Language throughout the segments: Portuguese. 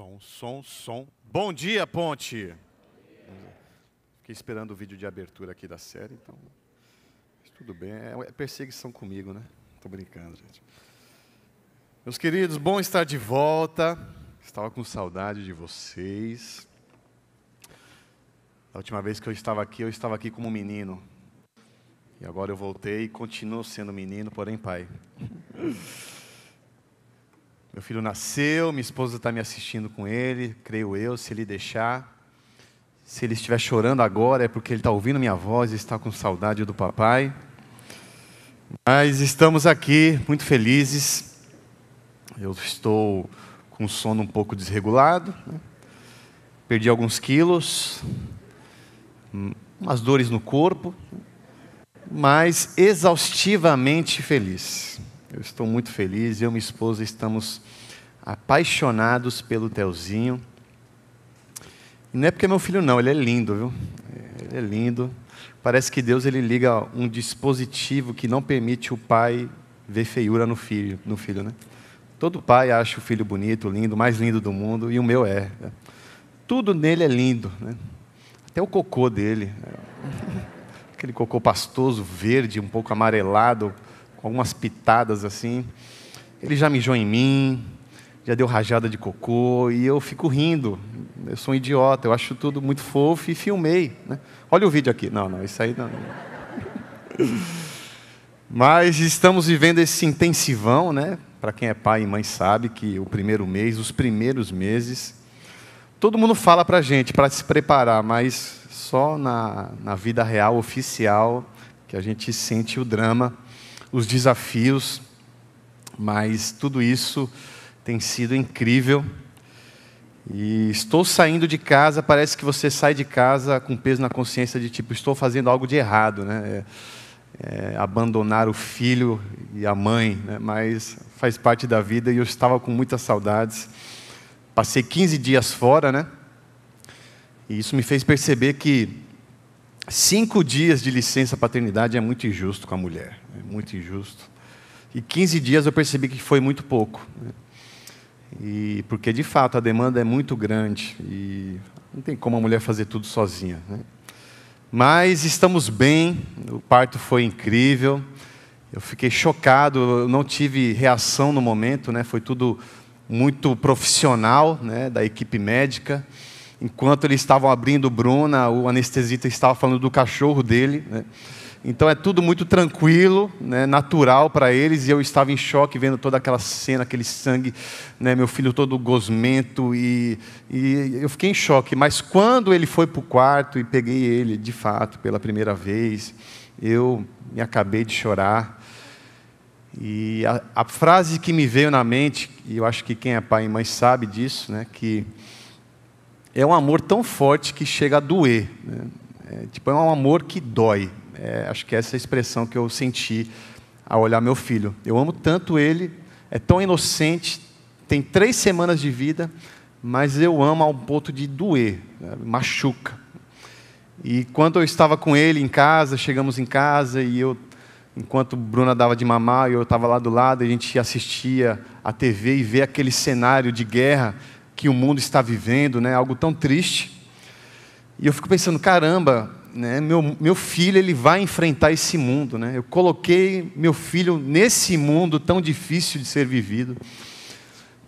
Som, som, som. Bom dia, Ponte! Fiquei esperando o vídeo de abertura aqui da série, então. Tudo bem, é, é perseguição comigo, né? Tô brincando, gente. Meus queridos, bom estar de volta. Estava com saudade de vocês. A última vez que eu estava aqui, eu estava aqui como menino. E agora eu voltei e continuo sendo menino, porém pai. Meu filho nasceu, minha esposa está me assistindo com ele, creio eu, se ele deixar. Se ele estiver chorando agora, é porque ele está ouvindo minha voz e está com saudade do papai. Mas estamos aqui muito felizes. Eu estou com sono um pouco desregulado. Né? Perdi alguns quilos, umas dores no corpo, mas exaustivamente feliz. Eu estou muito feliz, eu e minha esposa estamos apaixonados pelo Telzinho. E não é porque é meu filho não, ele é lindo, viu? Ele é lindo. Parece que Deus ele liga um dispositivo que não permite o pai ver feiura no filho, no filho, né? Todo pai acha o filho bonito, lindo, mais lindo do mundo, e o meu é. Né? Tudo nele é lindo, né? Até o cocô dele. Aquele cocô pastoso, verde, um pouco amarelado, algumas pitadas assim. Ele já mijou em mim, já deu rajada de cocô, e eu fico rindo. Eu sou um idiota, eu acho tudo muito fofo e filmei. Né? Olha o vídeo aqui. Não, não, isso aí não. Mas estamos vivendo esse intensivão, né? Para quem é pai e mãe sabe que o primeiro mês, os primeiros meses, todo mundo fala para gente para se preparar, mas só na, na vida real, oficial, que a gente sente o drama os desafios, mas tudo isso tem sido incrível. E estou saindo de casa, parece que você sai de casa com peso na consciência de tipo, estou fazendo algo de errado, né? É, é, abandonar o filho e a mãe, né? mas faz parte da vida e eu estava com muitas saudades. Passei 15 dias fora, né? E isso me fez perceber que Cinco dias de licença paternidade é muito injusto com a mulher, é muito injusto. E 15 dias eu percebi que foi muito pouco. Né? E porque de fato a demanda é muito grande e não tem como a mulher fazer tudo sozinha. Né? Mas estamos bem, o parto foi incrível. Eu fiquei chocado, eu não tive reação no momento, né? Foi tudo muito profissional, né, da equipe médica. Enquanto eles estavam abrindo Bruna, o anestesista estava falando do cachorro dele. Né? Então é tudo muito tranquilo, né, natural para eles, e eu estava em choque vendo toda aquela cena, aquele sangue, né, meu filho todo gosmento, e, e, eu fiquei em choque. Mas quando ele foi para o quarto e peguei ele, de fato, pela primeira vez, eu me acabei de chorar. E a, a frase que me veio na mente, e eu acho que quem é pai e mãe sabe disso, né, que é um amor tão forte que chega a doer. Né? É, tipo, é um amor que dói. É, acho que essa é a expressão que eu senti ao olhar meu filho. Eu amo tanto ele, é tão inocente, tem três semanas de vida, mas eu amo ao ponto de doer, né? machuca. E quando eu estava com ele em casa, chegamos em casa e eu, enquanto Bruna dava de mamar, eu estava lá do lado, a gente assistia a TV e vê aquele cenário de guerra que o mundo está vivendo, né? Algo tão triste. E eu fico pensando, caramba, né? Meu, meu filho ele vai enfrentar esse mundo, né? Eu coloquei meu filho nesse mundo tão difícil de ser vivido.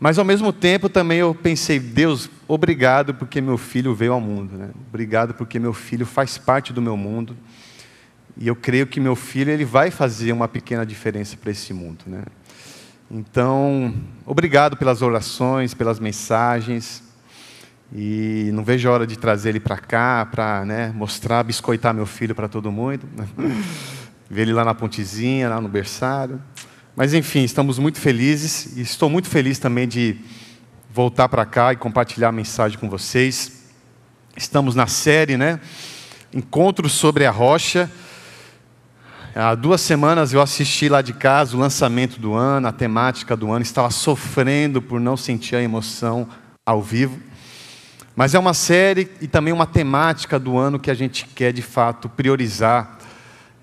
Mas ao mesmo tempo também eu pensei, Deus, obrigado porque meu filho veio ao mundo, né? Obrigado porque meu filho faz parte do meu mundo. E eu creio que meu filho ele vai fazer uma pequena diferença para esse mundo, né? Então, obrigado pelas orações, pelas mensagens. E não vejo a hora de trazer ele para cá, para né, mostrar, biscoitar meu filho para todo mundo. Ver ele lá na pontezinha, lá no berçário. Mas enfim, estamos muito felizes e estou muito feliz também de voltar para cá e compartilhar a mensagem com vocês. Estamos na série, né? Encontros sobre a rocha. Há duas semanas eu assisti lá de casa o lançamento do ano, a temática do ano, estava sofrendo por não sentir a emoção ao vivo. Mas é uma série e também uma temática do ano que a gente quer de fato priorizar,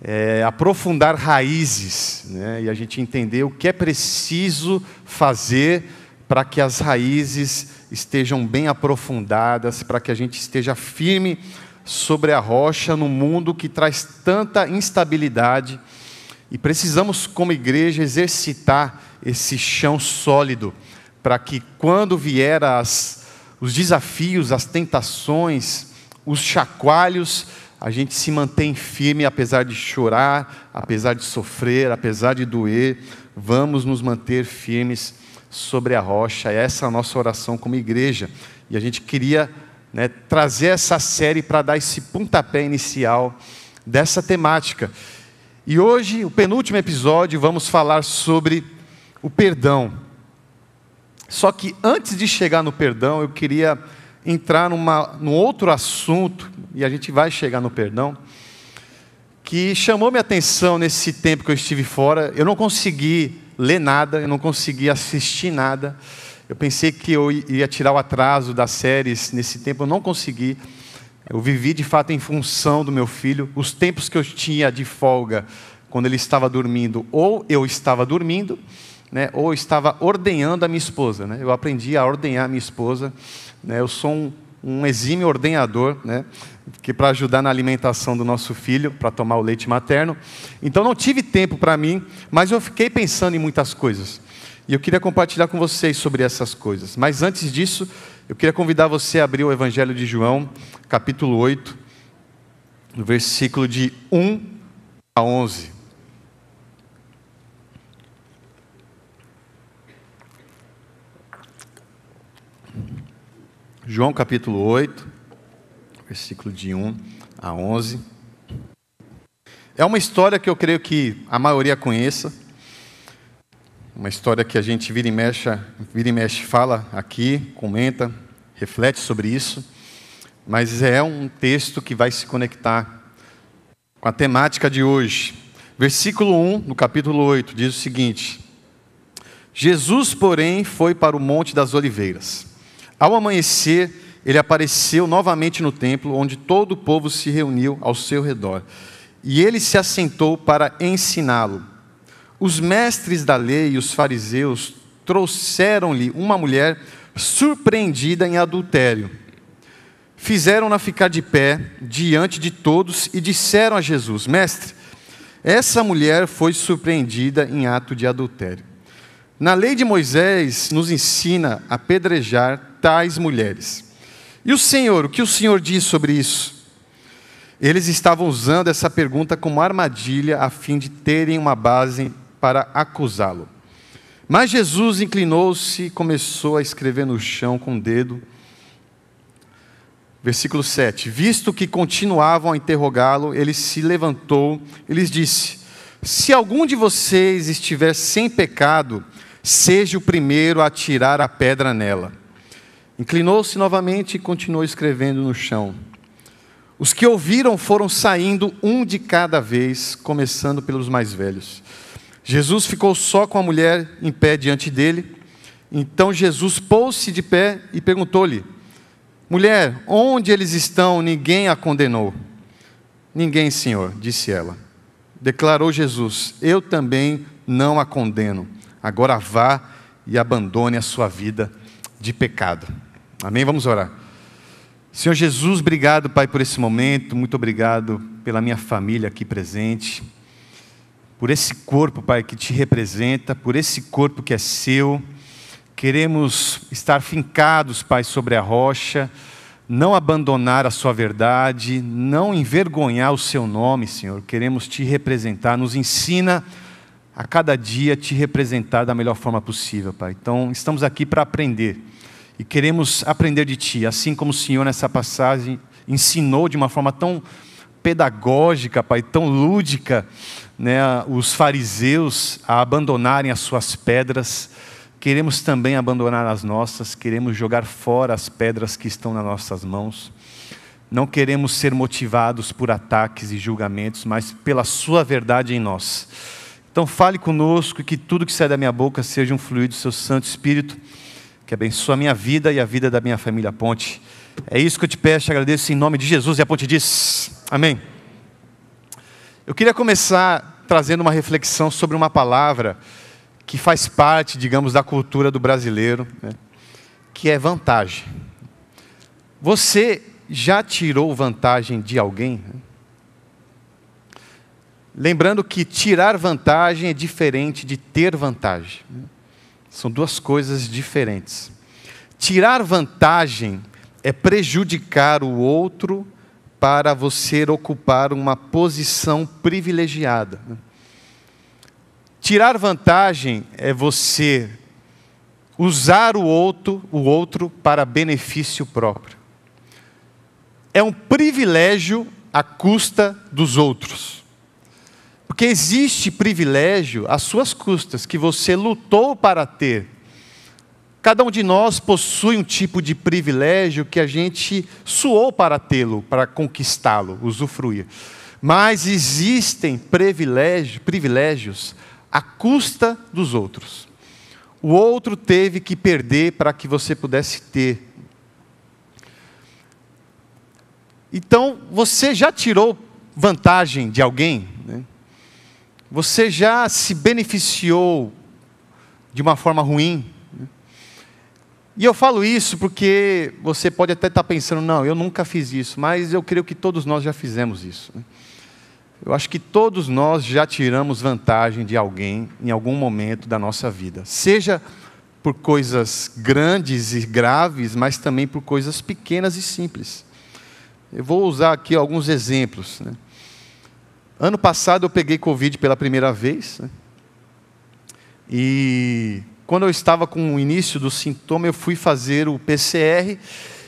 é, aprofundar raízes, né? e a gente entender o que é preciso fazer para que as raízes estejam bem aprofundadas, para que a gente esteja firme sobre a rocha no mundo que traz tanta instabilidade. E precisamos, como igreja, exercitar esse chão sólido, para que quando vier as, os desafios, as tentações, os chacoalhos, a gente se mantém firme apesar de chorar, apesar de sofrer, apesar de doer, vamos nos manter firmes sobre a rocha. Essa é a nossa oração como igreja. E a gente queria né, trazer essa série para dar esse pontapé inicial dessa temática. E hoje, o penúltimo episódio, vamos falar sobre o perdão. Só que antes de chegar no perdão, eu queria entrar numa, num outro assunto, e a gente vai chegar no perdão, que chamou minha atenção nesse tempo que eu estive fora. Eu não consegui ler nada, eu não consegui assistir nada. Eu pensei que eu ia tirar o atraso das séries nesse tempo, eu não consegui. Eu vivi de fato em função do meu filho. Os tempos que eu tinha de folga, quando ele estava dormindo, ou eu estava dormindo, né, ou eu estava ordenhando a minha esposa. Né? Eu aprendi a ordenhar a minha esposa. Né? Eu sou um, um exímio ordenhador, né? que para ajudar na alimentação do nosso filho, para tomar o leite materno. Então não tive tempo para mim, mas eu fiquei pensando em muitas coisas. E eu queria compartilhar com vocês sobre essas coisas. Mas antes disso, eu queria convidar você a abrir o Evangelho de João, capítulo 8, no versículo de 1 a 11. João capítulo 8, versículo de 1 a 11. É uma história que eu creio que a maioria conheça. Uma história que a gente vira e mexe, vira e mexe fala aqui, comenta, reflete sobre isso. Mas é um texto que vai se conectar com a temática de hoje. Versículo 1, no capítulo 8, diz o seguinte: Jesus, porém, foi para o Monte das Oliveiras. Ao amanhecer, ele apareceu novamente no templo, onde todo o povo se reuniu ao seu redor. E ele se assentou para ensiná-lo. Os mestres da lei e os fariseus trouxeram-lhe uma mulher surpreendida em adultério. Fizeram-na ficar de pé diante de todos e disseram a Jesus: Mestre, essa mulher foi surpreendida em ato de adultério. Na lei de Moisés nos ensina a pedrejar tais mulheres. E o Senhor, o que o Senhor diz sobre isso? Eles estavam usando essa pergunta como armadilha a fim de terem uma base para acusá-lo. Mas Jesus inclinou-se e começou a escrever no chão com o dedo. Versículo 7: Visto que continuavam a interrogá-lo, ele se levantou e lhes disse: Se algum de vocês estiver sem pecado, seja o primeiro a tirar a pedra nela. Inclinou-se novamente e continuou escrevendo no chão. Os que ouviram foram saindo um de cada vez, começando pelos mais velhos. Jesus ficou só com a mulher em pé diante dele. Então Jesus pôs-se de pé e perguntou-lhe: Mulher, onde eles estão? Ninguém a condenou. Ninguém, Senhor, disse ela. Declarou Jesus: Eu também não a condeno agora vá e abandone a sua vida de pecado. Amém? Vamos orar. Senhor Jesus, obrigado, Pai, por esse momento, muito obrigado pela minha família aqui presente, por esse corpo, Pai, que te representa, por esse corpo que é seu. Queremos estar fincados, Pai, sobre a rocha, não abandonar a Sua verdade, não envergonhar o Seu nome, Senhor. Queremos te representar, nos ensina a cada dia te representar da melhor forma possível, Pai. Então, estamos aqui para aprender e queremos aprender de Ti, assim como o Senhor nessa passagem ensinou de uma forma tão pedagógica, Pai, tão lúdica, né, os fariseus a abandonarem as suas pedras. Queremos também abandonar as nossas, queremos jogar fora as pedras que estão nas nossas mãos. Não queremos ser motivados por ataques e julgamentos, mas pela Sua verdade em nós. Então fale conosco e que tudo que sai da minha boca seja um fluido do seu Santo Espírito, que abençoe a minha vida e a vida da minha família Ponte. É isso que eu te peço, te agradeço em nome de Jesus e a Ponte diz: Amém. Eu queria começar trazendo uma reflexão sobre uma palavra que faz parte, digamos, da cultura do brasileiro, né? que é vantagem. Você já tirou vantagem de alguém? Lembrando que tirar vantagem é diferente de ter vantagem. São duas coisas diferentes. Tirar vantagem é prejudicar o outro para você ocupar uma posição privilegiada. Tirar vantagem é você usar o outro, o outro para benefício próprio. É um privilégio à custa dos outros. Porque existe privilégio às suas custas que você lutou para ter. Cada um de nós possui um tipo de privilégio que a gente suou para tê-lo, para conquistá-lo, usufruir. Mas existem privilégios, privilégios à custa dos outros. O outro teve que perder para que você pudesse ter. Então, você já tirou vantagem de alguém? Né? Você já se beneficiou de uma forma ruim? E eu falo isso porque você pode até estar pensando, não, eu nunca fiz isso, mas eu creio que todos nós já fizemos isso. Né? Eu acho que todos nós já tiramos vantagem de alguém em algum momento da nossa vida, seja por coisas grandes e graves, mas também por coisas pequenas e simples. Eu vou usar aqui alguns exemplos. Né? Ano passado eu peguei Covid pela primeira vez, né? e quando eu estava com o início do sintoma, eu fui fazer o PCR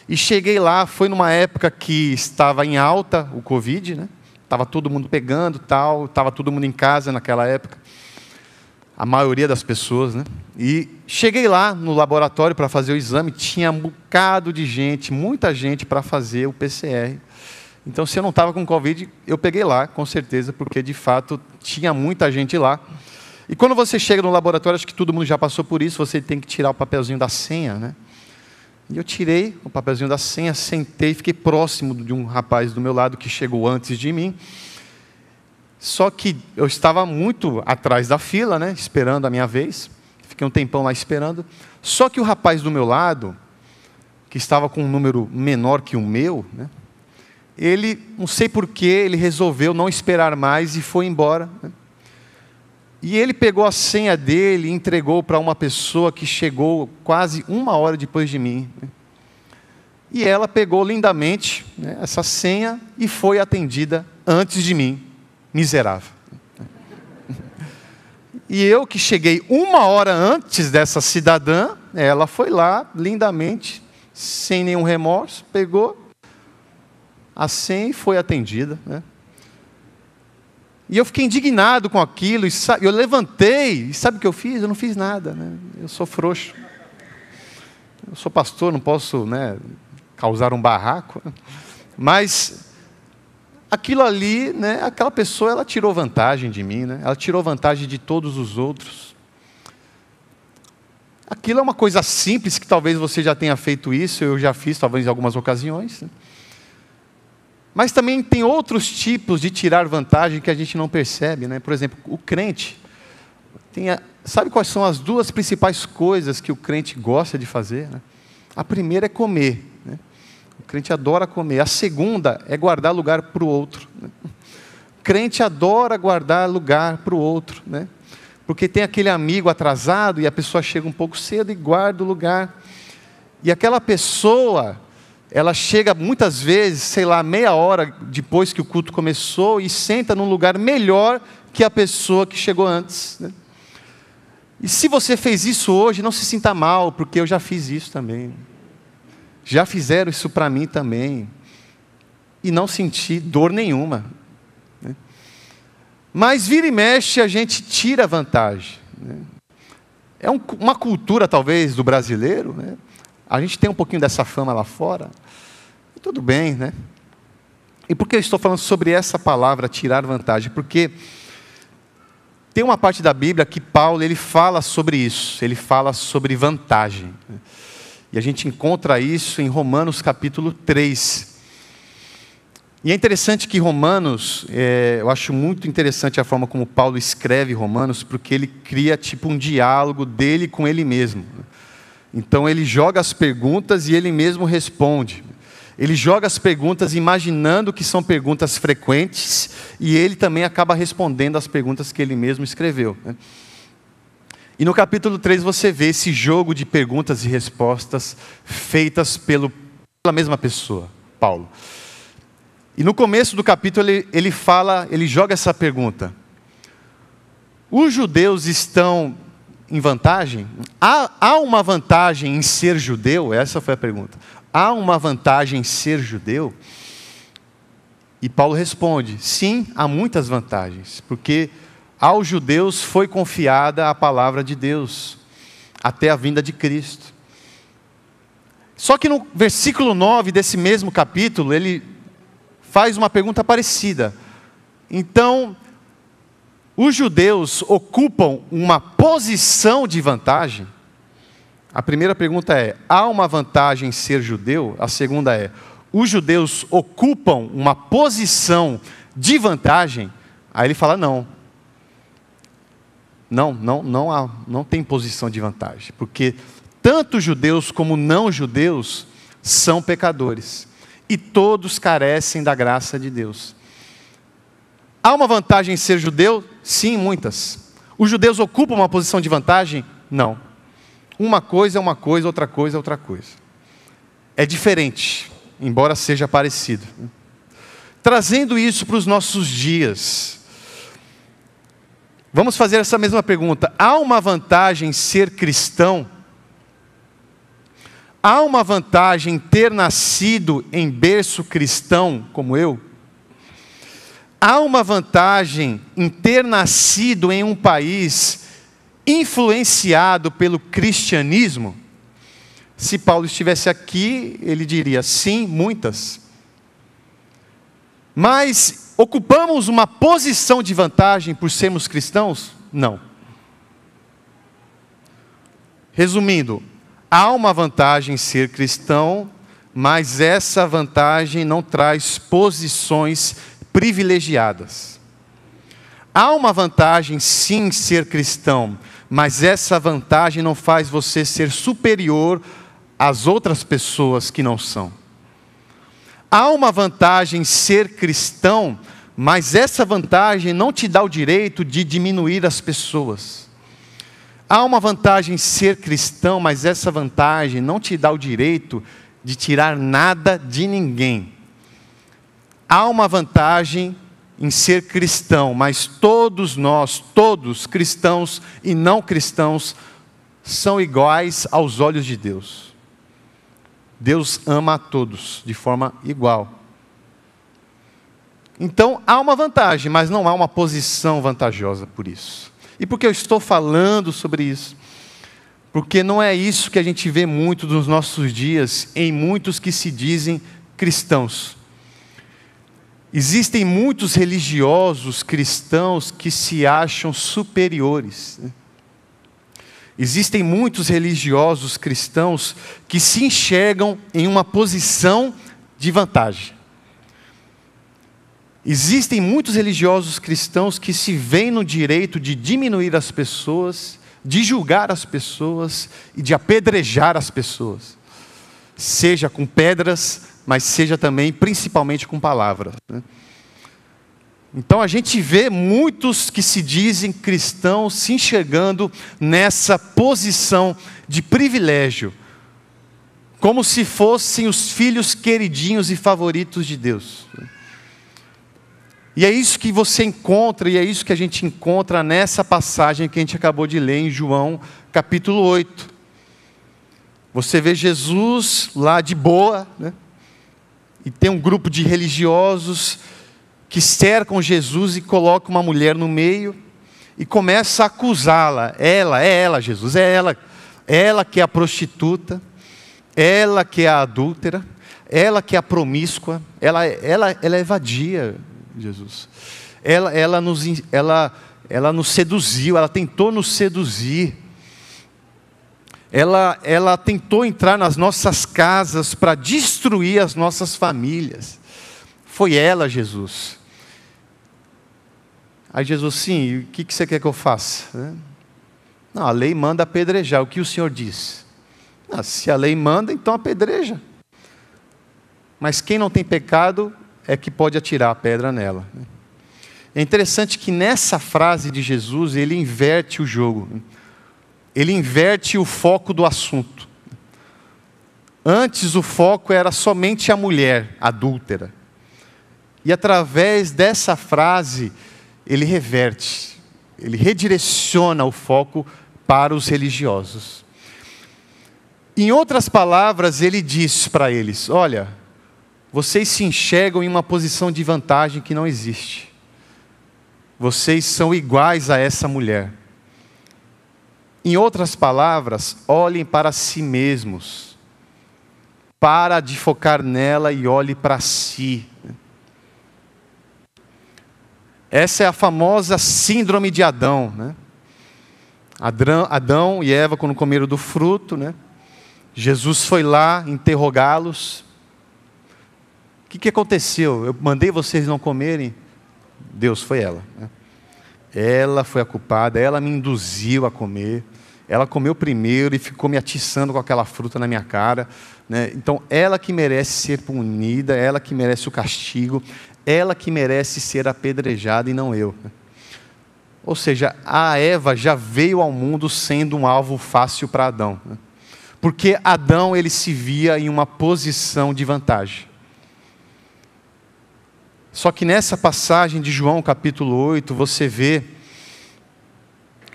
e cheguei lá. Foi numa época que estava em alta o Covid, né? Estava todo mundo pegando, tal, estava todo mundo em casa naquela época. A maioria das pessoas, né? E cheguei lá no laboratório para fazer o exame, tinha um bocado de gente, muita gente para fazer o PCR. Então, se eu não estava com Covid, eu peguei lá, com certeza, porque de fato tinha muita gente lá. E quando você chega no laboratório, acho que todo mundo já passou por isso, você tem que tirar o papelzinho da senha, né? E eu tirei o papelzinho da senha, sentei, fiquei próximo de um rapaz do meu lado que chegou antes de mim. Só que eu estava muito atrás da fila, né, esperando a minha vez. Fiquei um tempão lá esperando. Só que o rapaz do meu lado, que estava com um número menor que o meu, né, ele, não sei porquê, ele resolveu não esperar mais e foi embora. Né? E ele pegou a senha dele e entregou para uma pessoa que chegou quase uma hora depois de mim. E ela pegou lindamente né, essa senha e foi atendida antes de mim, miserável. E eu que cheguei uma hora antes dessa cidadã, ela foi lá lindamente, sem nenhum remorso, pegou a senha e foi atendida. Né? E eu fiquei indignado com aquilo, e eu levantei, e sabe o que eu fiz? Eu não fiz nada, né? eu sou frouxo. Eu sou pastor, não posso né, causar um barraco. Mas aquilo ali, né, aquela pessoa, ela tirou vantagem de mim, né? ela tirou vantagem de todos os outros. Aquilo é uma coisa simples que talvez você já tenha feito isso, eu já fiz, talvez em algumas ocasiões. Né? Mas também tem outros tipos de tirar vantagem que a gente não percebe. Né? Por exemplo, o crente. A, sabe quais são as duas principais coisas que o crente gosta de fazer? Né? A primeira é comer. Né? O crente adora comer. A segunda é guardar lugar para o outro. Né? O crente adora guardar lugar para o outro. Né? Porque tem aquele amigo atrasado e a pessoa chega um pouco cedo e guarda o lugar. E aquela pessoa ela chega muitas vezes, sei lá, meia hora depois que o culto começou e senta num lugar melhor que a pessoa que chegou antes. Né? E se você fez isso hoje, não se sinta mal, porque eu já fiz isso também. Já fizeram isso para mim também. E não senti dor nenhuma. Né? Mas vira e mexe, a gente tira vantagem. Né? É um, uma cultura, talvez, do brasileiro, né? A gente tem um pouquinho dessa fama lá fora. Tudo bem, né? E por que eu estou falando sobre essa palavra, tirar vantagem? Porque tem uma parte da Bíblia que Paulo ele fala sobre isso, ele fala sobre vantagem. E a gente encontra isso em Romanos capítulo 3. E é interessante que Romanos, é, eu acho muito interessante a forma como Paulo escreve Romanos, porque ele cria tipo um diálogo dele com ele mesmo. Então ele joga as perguntas e ele mesmo responde. Ele joga as perguntas imaginando que são perguntas frequentes e ele também acaba respondendo as perguntas que ele mesmo escreveu. Né? E no capítulo 3 você vê esse jogo de perguntas e respostas feitas pelo, pela mesma pessoa, Paulo. E no começo do capítulo ele, ele fala, ele joga essa pergunta: Os judeus estão em vantagem? Há, há uma vantagem em ser judeu? Essa foi a pergunta. Há uma vantagem em ser judeu? E Paulo responde: sim, há muitas vantagens, porque aos judeus foi confiada a palavra de Deus, até a vinda de Cristo. Só que no versículo 9 desse mesmo capítulo, ele faz uma pergunta parecida. Então, os judeus ocupam uma posição de vantagem? A primeira pergunta é: há uma vantagem em ser judeu? A segunda é: os judeus ocupam uma posição de vantagem? Aí ele fala: não. Não, não, não, há, não tem posição de vantagem, porque tanto judeus como não judeus são pecadores e todos carecem da graça de Deus. Há uma vantagem em ser judeu? Sim, muitas. Os judeus ocupam uma posição de vantagem? Não. Uma coisa é uma coisa, outra coisa é outra coisa. É diferente, embora seja parecido. Trazendo isso para os nossos dias, vamos fazer essa mesma pergunta: há uma vantagem em ser cristão? Há uma vantagem ter nascido em berço cristão como eu? Há uma vantagem em ter nascido em um país influenciado pelo cristianismo? Se Paulo estivesse aqui, ele diria sim, muitas. Mas ocupamos uma posição de vantagem por sermos cristãos? Não. Resumindo, Há uma vantagem em ser cristão, mas essa vantagem não traz posições privilegiadas. Há uma vantagem sim ser cristão, mas essa vantagem não faz você ser superior às outras pessoas que não são. Há uma vantagem em ser cristão, mas essa vantagem não te dá o direito de diminuir as pessoas. Há uma vantagem em ser cristão, mas essa vantagem não te dá o direito de tirar nada de ninguém. Há uma vantagem em ser cristão, mas todos nós, todos cristãos e não cristãos, são iguais aos olhos de Deus. Deus ama a todos de forma igual. Então há uma vantagem, mas não há uma posição vantajosa por isso. E por que eu estou falando sobre isso? Porque não é isso que a gente vê muito nos nossos dias em muitos que se dizem cristãos. Existem muitos religiosos cristãos que se acham superiores. Né? Existem muitos religiosos cristãos que se enxergam em uma posição de vantagem. Existem muitos religiosos cristãos que se veem no direito de diminuir as pessoas, de julgar as pessoas e de apedrejar as pessoas, seja com pedras, mas seja também, principalmente, com palavras. Né? Então a gente vê muitos que se dizem cristãos se enxergando nessa posição de privilégio, como se fossem os filhos queridinhos e favoritos de Deus. E é isso que você encontra, e é isso que a gente encontra nessa passagem que a gente acabou de ler em João, capítulo 8. Você vê Jesus lá de boa, né? E tem um grupo de religiosos que cercam Jesus e colocam uma mulher no meio e começa a acusá-la. Ela, é ela, Jesus, é ela. Ela que é a prostituta, ela que é a adúltera, ela que é a promíscua, ela, ela, ela é vadia, Jesus. Ela, ela, nos, ela, ela nos seduziu, ela tentou nos seduzir. Ela, ela tentou entrar nas nossas casas para destruir as nossas famílias. Foi ela, Jesus. Aí Jesus, sim, o que você quer que eu faça? Né? Não, a lei manda apedrejar. O que o Senhor diz? Não, se a lei manda, então apedreja. Mas quem não tem pecado é que pode atirar a pedra nela. Né? É interessante que nessa frase de Jesus ele inverte o jogo. Ele inverte o foco do assunto. Antes o foco era somente a mulher adúltera. E através dessa frase, ele reverte, ele redireciona o foco para os religiosos. Em outras palavras, ele diz para eles: Olha, vocês se enxergam em uma posição de vantagem que não existe. Vocês são iguais a essa mulher. Em outras palavras, olhem para si mesmos. Para de focar nela e olhe para si. Essa é a famosa síndrome de Adão. Né? Adão e Eva, quando comeram do fruto, né? Jesus foi lá interrogá-los. O que, que aconteceu? Eu mandei vocês não comerem. Deus foi ela. Né? Ela foi a culpada, ela me induziu a comer. Ela comeu primeiro e ficou me atiçando com aquela fruta na minha cara. Né? Então, ela que merece ser punida, ela que merece o castigo, ela que merece ser apedrejada e não eu. Ou seja, a Eva já veio ao mundo sendo um alvo fácil para Adão. Porque Adão ele se via em uma posição de vantagem. Só que nessa passagem de João capítulo 8, você vê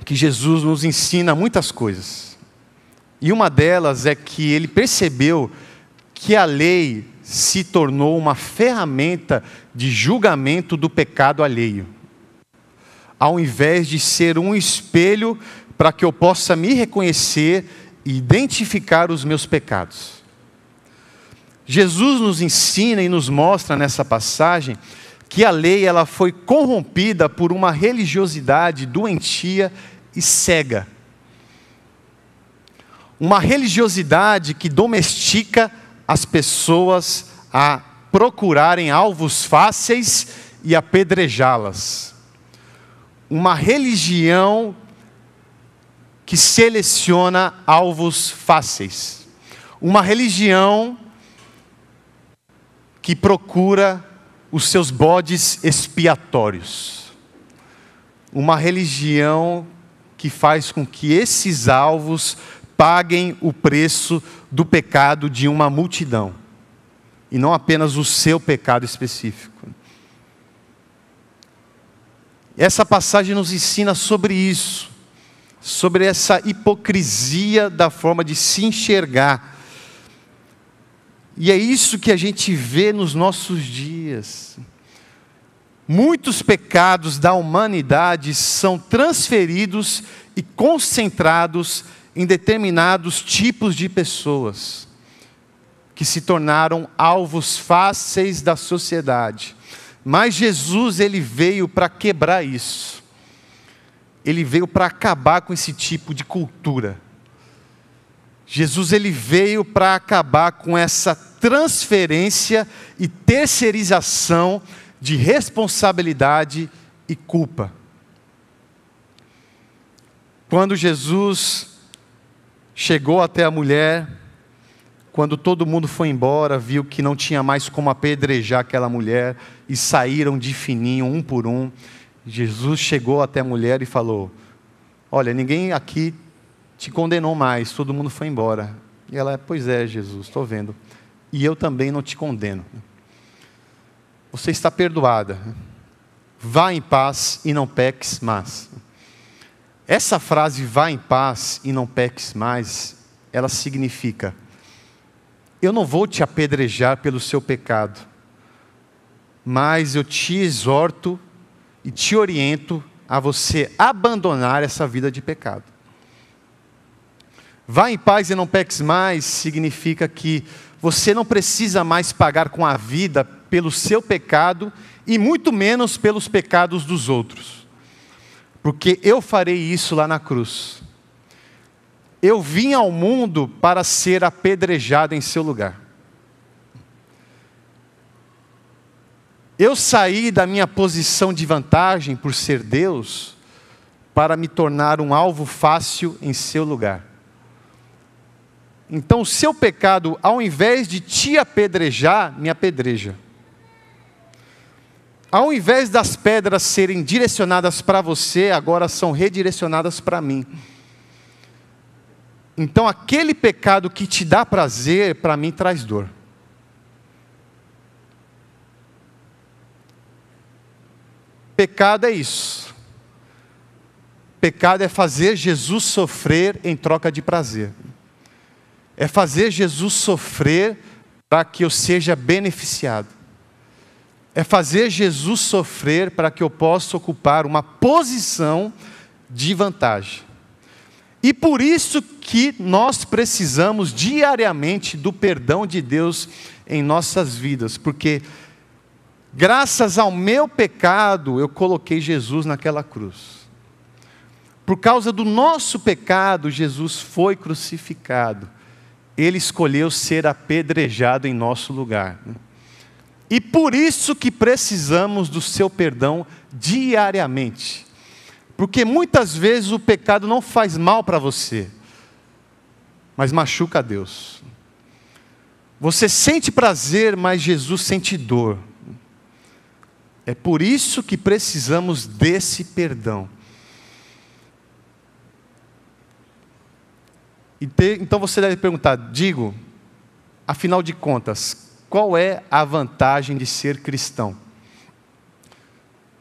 que Jesus nos ensina muitas coisas. E uma delas é que ele percebeu que a lei se tornou uma ferramenta de julgamento do pecado alheio, ao invés de ser um espelho para que eu possa me reconhecer e identificar os meus pecados. Jesus nos ensina e nos mostra nessa passagem que a lei ela foi corrompida por uma religiosidade doentia e cega. Uma religiosidade que domestica as pessoas a procurarem alvos fáceis e apedrejá-las. Uma religião que seleciona alvos fáceis. Uma religião que procura os seus bodes expiatórios. Uma religião que faz com que esses alvos paguem o preço do pecado de uma multidão, e não apenas o seu pecado específico. Essa passagem nos ensina sobre isso, sobre essa hipocrisia da forma de se enxergar. E é isso que a gente vê nos nossos dias. Muitos pecados da humanidade são transferidos e concentrados em determinados tipos de pessoas que se tornaram alvos fáceis da sociedade. Mas Jesus ele veio para quebrar isso. Ele veio para acabar com esse tipo de cultura. Jesus ele veio para acabar com essa transferência e terceirização de responsabilidade e culpa. Quando Jesus chegou até a mulher, quando todo mundo foi embora, viu que não tinha mais como apedrejar aquela mulher e saíram de fininho, um por um. Jesus chegou até a mulher e falou: Olha, ninguém aqui te condenou mais, todo mundo foi embora. E ela, pois é, Jesus, estou vendo. E eu também não te condeno. Você está perdoada. Vá em paz e não peques mais. Essa frase, vá em paz e não peques mais, ela significa: eu não vou te apedrejar pelo seu pecado, mas eu te exorto e te oriento a você abandonar essa vida de pecado. Vá em paz e não peques mais significa que você não precisa mais pagar com a vida pelo seu pecado e muito menos pelos pecados dos outros porque eu farei isso lá na cruz. Eu vim ao mundo para ser apedrejado em seu lugar. Eu saí da minha posição de vantagem por ser Deus para me tornar um alvo fácil em seu lugar. Então, o seu pecado, ao invés de te apedrejar, me apedreja. Ao invés das pedras serem direcionadas para você, agora são redirecionadas para mim. Então, aquele pecado que te dá prazer, para mim traz dor. Pecado é isso. Pecado é fazer Jesus sofrer em troca de prazer. É fazer Jesus sofrer para que eu seja beneficiado. É fazer Jesus sofrer para que eu possa ocupar uma posição de vantagem. E por isso que nós precisamos diariamente do perdão de Deus em nossas vidas, porque graças ao meu pecado eu coloquei Jesus naquela cruz. Por causa do nosso pecado, Jesus foi crucificado. Ele escolheu ser apedrejado em nosso lugar. E por isso que precisamos do seu perdão diariamente. Porque muitas vezes o pecado não faz mal para você, mas machuca a Deus. Você sente prazer, mas Jesus sente dor. É por isso que precisamos desse perdão. Então você deve perguntar, digo, afinal de contas, qual é a vantagem de ser cristão?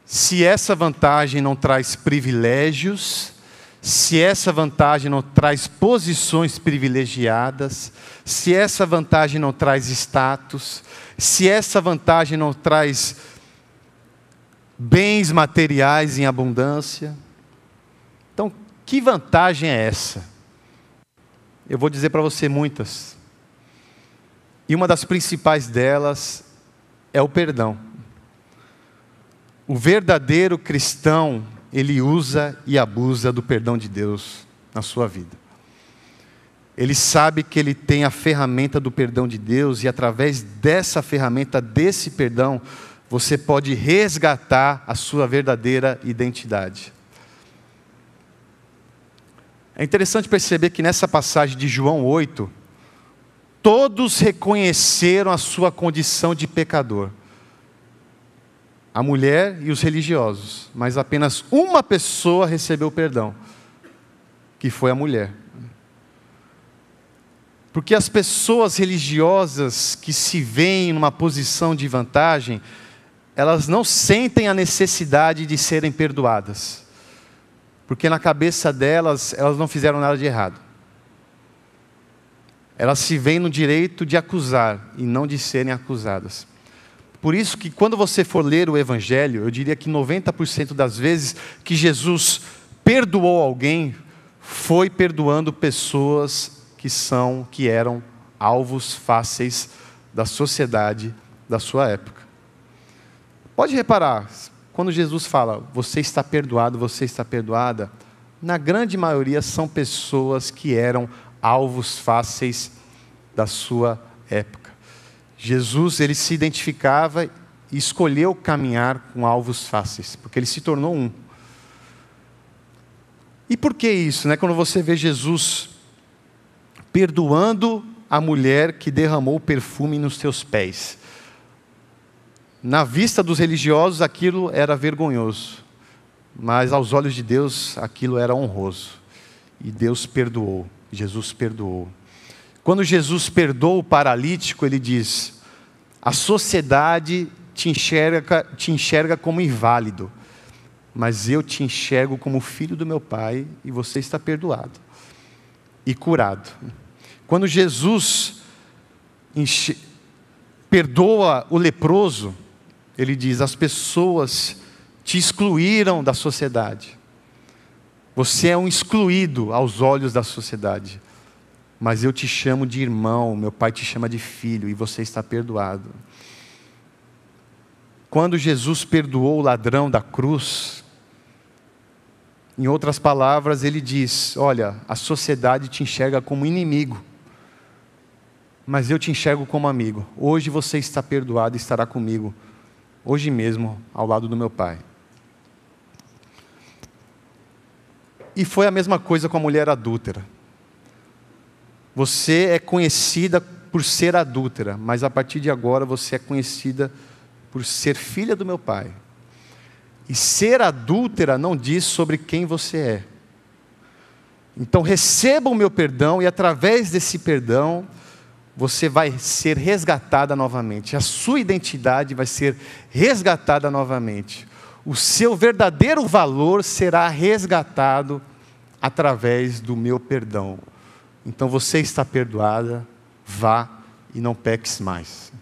se essa vantagem não traz privilégios, se essa vantagem não traz posições privilegiadas, se essa vantagem não traz status, se essa vantagem não traz bens materiais em abundância. Então, que vantagem é essa? Eu vou dizer para você muitas. E uma das principais delas é o perdão. O verdadeiro cristão, ele usa e abusa do perdão de Deus na sua vida. Ele sabe que ele tem a ferramenta do perdão de Deus e através dessa ferramenta, desse perdão, você pode resgatar a sua verdadeira identidade. É interessante perceber que nessa passagem de João 8, todos reconheceram a sua condição de pecador a mulher e os religiosos, mas apenas uma pessoa recebeu perdão, que foi a mulher. Porque as pessoas religiosas que se veem numa posição de vantagem, elas não sentem a necessidade de serem perdoadas. Porque na cabeça delas, elas não fizeram nada de errado. Elas se veem no direito de acusar e não de serem acusadas. Por isso que quando você for ler o Evangelho, eu diria que 90% das vezes que Jesus perdoou alguém, foi perdoando pessoas que são, que eram alvos fáceis da sociedade da sua época. Pode reparar, quando Jesus fala, você está perdoado, você está perdoada, na grande maioria são pessoas que eram alvos fáceis da sua época. Jesus ele se identificava e escolheu caminhar com alvos fáceis, porque ele se tornou um. E por que isso? Né? Quando você vê Jesus perdoando a mulher que derramou perfume nos seus pés. Na vista dos religiosos, aquilo era vergonhoso, mas aos olhos de Deus, aquilo era honroso. E Deus perdoou, Jesus perdoou. Quando Jesus perdoa o paralítico, ele diz: a sociedade te enxerga, te enxerga como inválido, mas eu te enxergo como filho do meu Pai e você está perdoado e curado. Quando Jesus enche... perdoa o leproso, ele diz: as pessoas te excluíram da sociedade. Você é um excluído aos olhos da sociedade mas eu te chamo de irmão, meu pai te chama de filho e você está perdoado. Quando Jesus perdoou o ladrão da cruz, em outras palavras, ele diz: Olha, a sociedade te enxerga como inimigo, mas eu te enxergo como amigo. Hoje você está perdoado e estará comigo hoje mesmo, ao lado do meu pai. E foi a mesma coisa com a mulher adúltera. Você é conhecida por ser adúltera, mas a partir de agora você é conhecida por ser filha do meu pai. E ser adúltera não diz sobre quem você é. Então receba o meu perdão e através desse perdão você vai ser resgatada novamente. A sua identidade vai ser resgatada novamente o seu verdadeiro valor será resgatado através do meu perdão. Então você está perdoada, vá e não peques mais.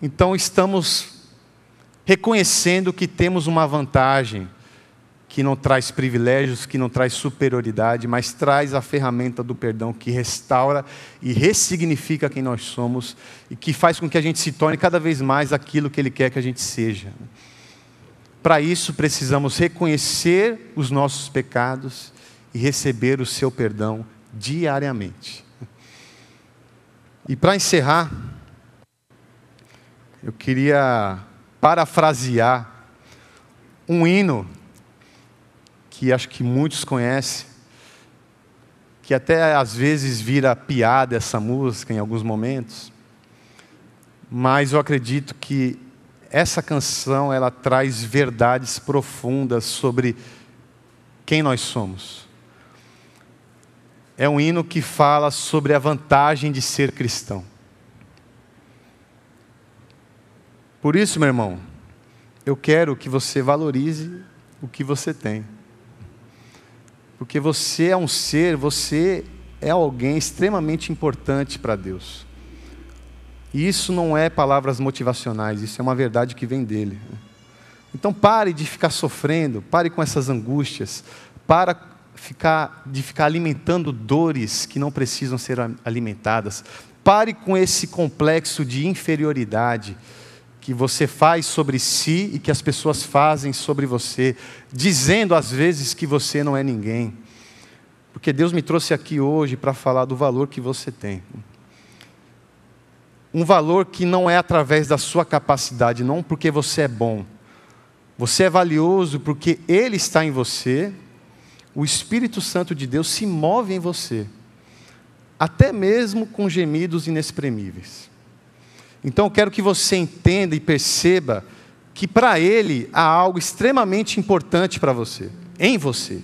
Então estamos reconhecendo que temos uma vantagem que não traz privilégios, que não traz superioridade, mas traz a ferramenta do perdão que restaura e ressignifica quem nós somos e que faz com que a gente se torne cada vez mais aquilo que Ele quer que a gente seja. Para isso, precisamos reconhecer os nossos pecados e receber o seu perdão diariamente. E para encerrar, eu queria parafrasear um hino que acho que muitos conhecem, que até às vezes vira piada essa música em alguns momentos, mas eu acredito que essa canção ela traz verdades profundas sobre quem nós somos. É um hino que fala sobre a vantagem de ser cristão. Por isso, meu irmão, eu quero que você valorize o que você tem. Porque você é um ser, você é alguém extremamente importante para Deus. E isso não é palavras motivacionais, isso é uma verdade que vem dele. Então pare de ficar sofrendo, pare com essas angústias, para ficar, de ficar alimentando dores que não precisam ser alimentadas. Pare com esse complexo de inferioridade que você faz sobre si e que as pessoas fazem sobre você, dizendo às vezes que você não é ninguém. Porque Deus me trouxe aqui hoje para falar do valor que você tem. Um valor que não é através da sua capacidade, não porque você é bom. Você é valioso porque Ele está em você, o Espírito Santo de Deus se move em você, até mesmo com gemidos inexprimíveis. Então eu quero que você entenda e perceba que para Ele há algo extremamente importante para você, em você.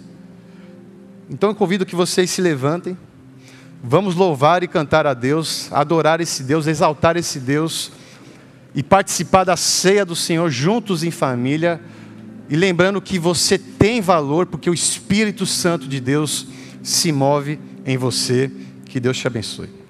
Então eu convido que vocês se levantem, vamos louvar e cantar a Deus, adorar esse Deus, exaltar esse Deus e participar da ceia do Senhor juntos em família. E lembrando que você tem valor, porque o Espírito Santo de Deus se move em você. Que Deus te abençoe.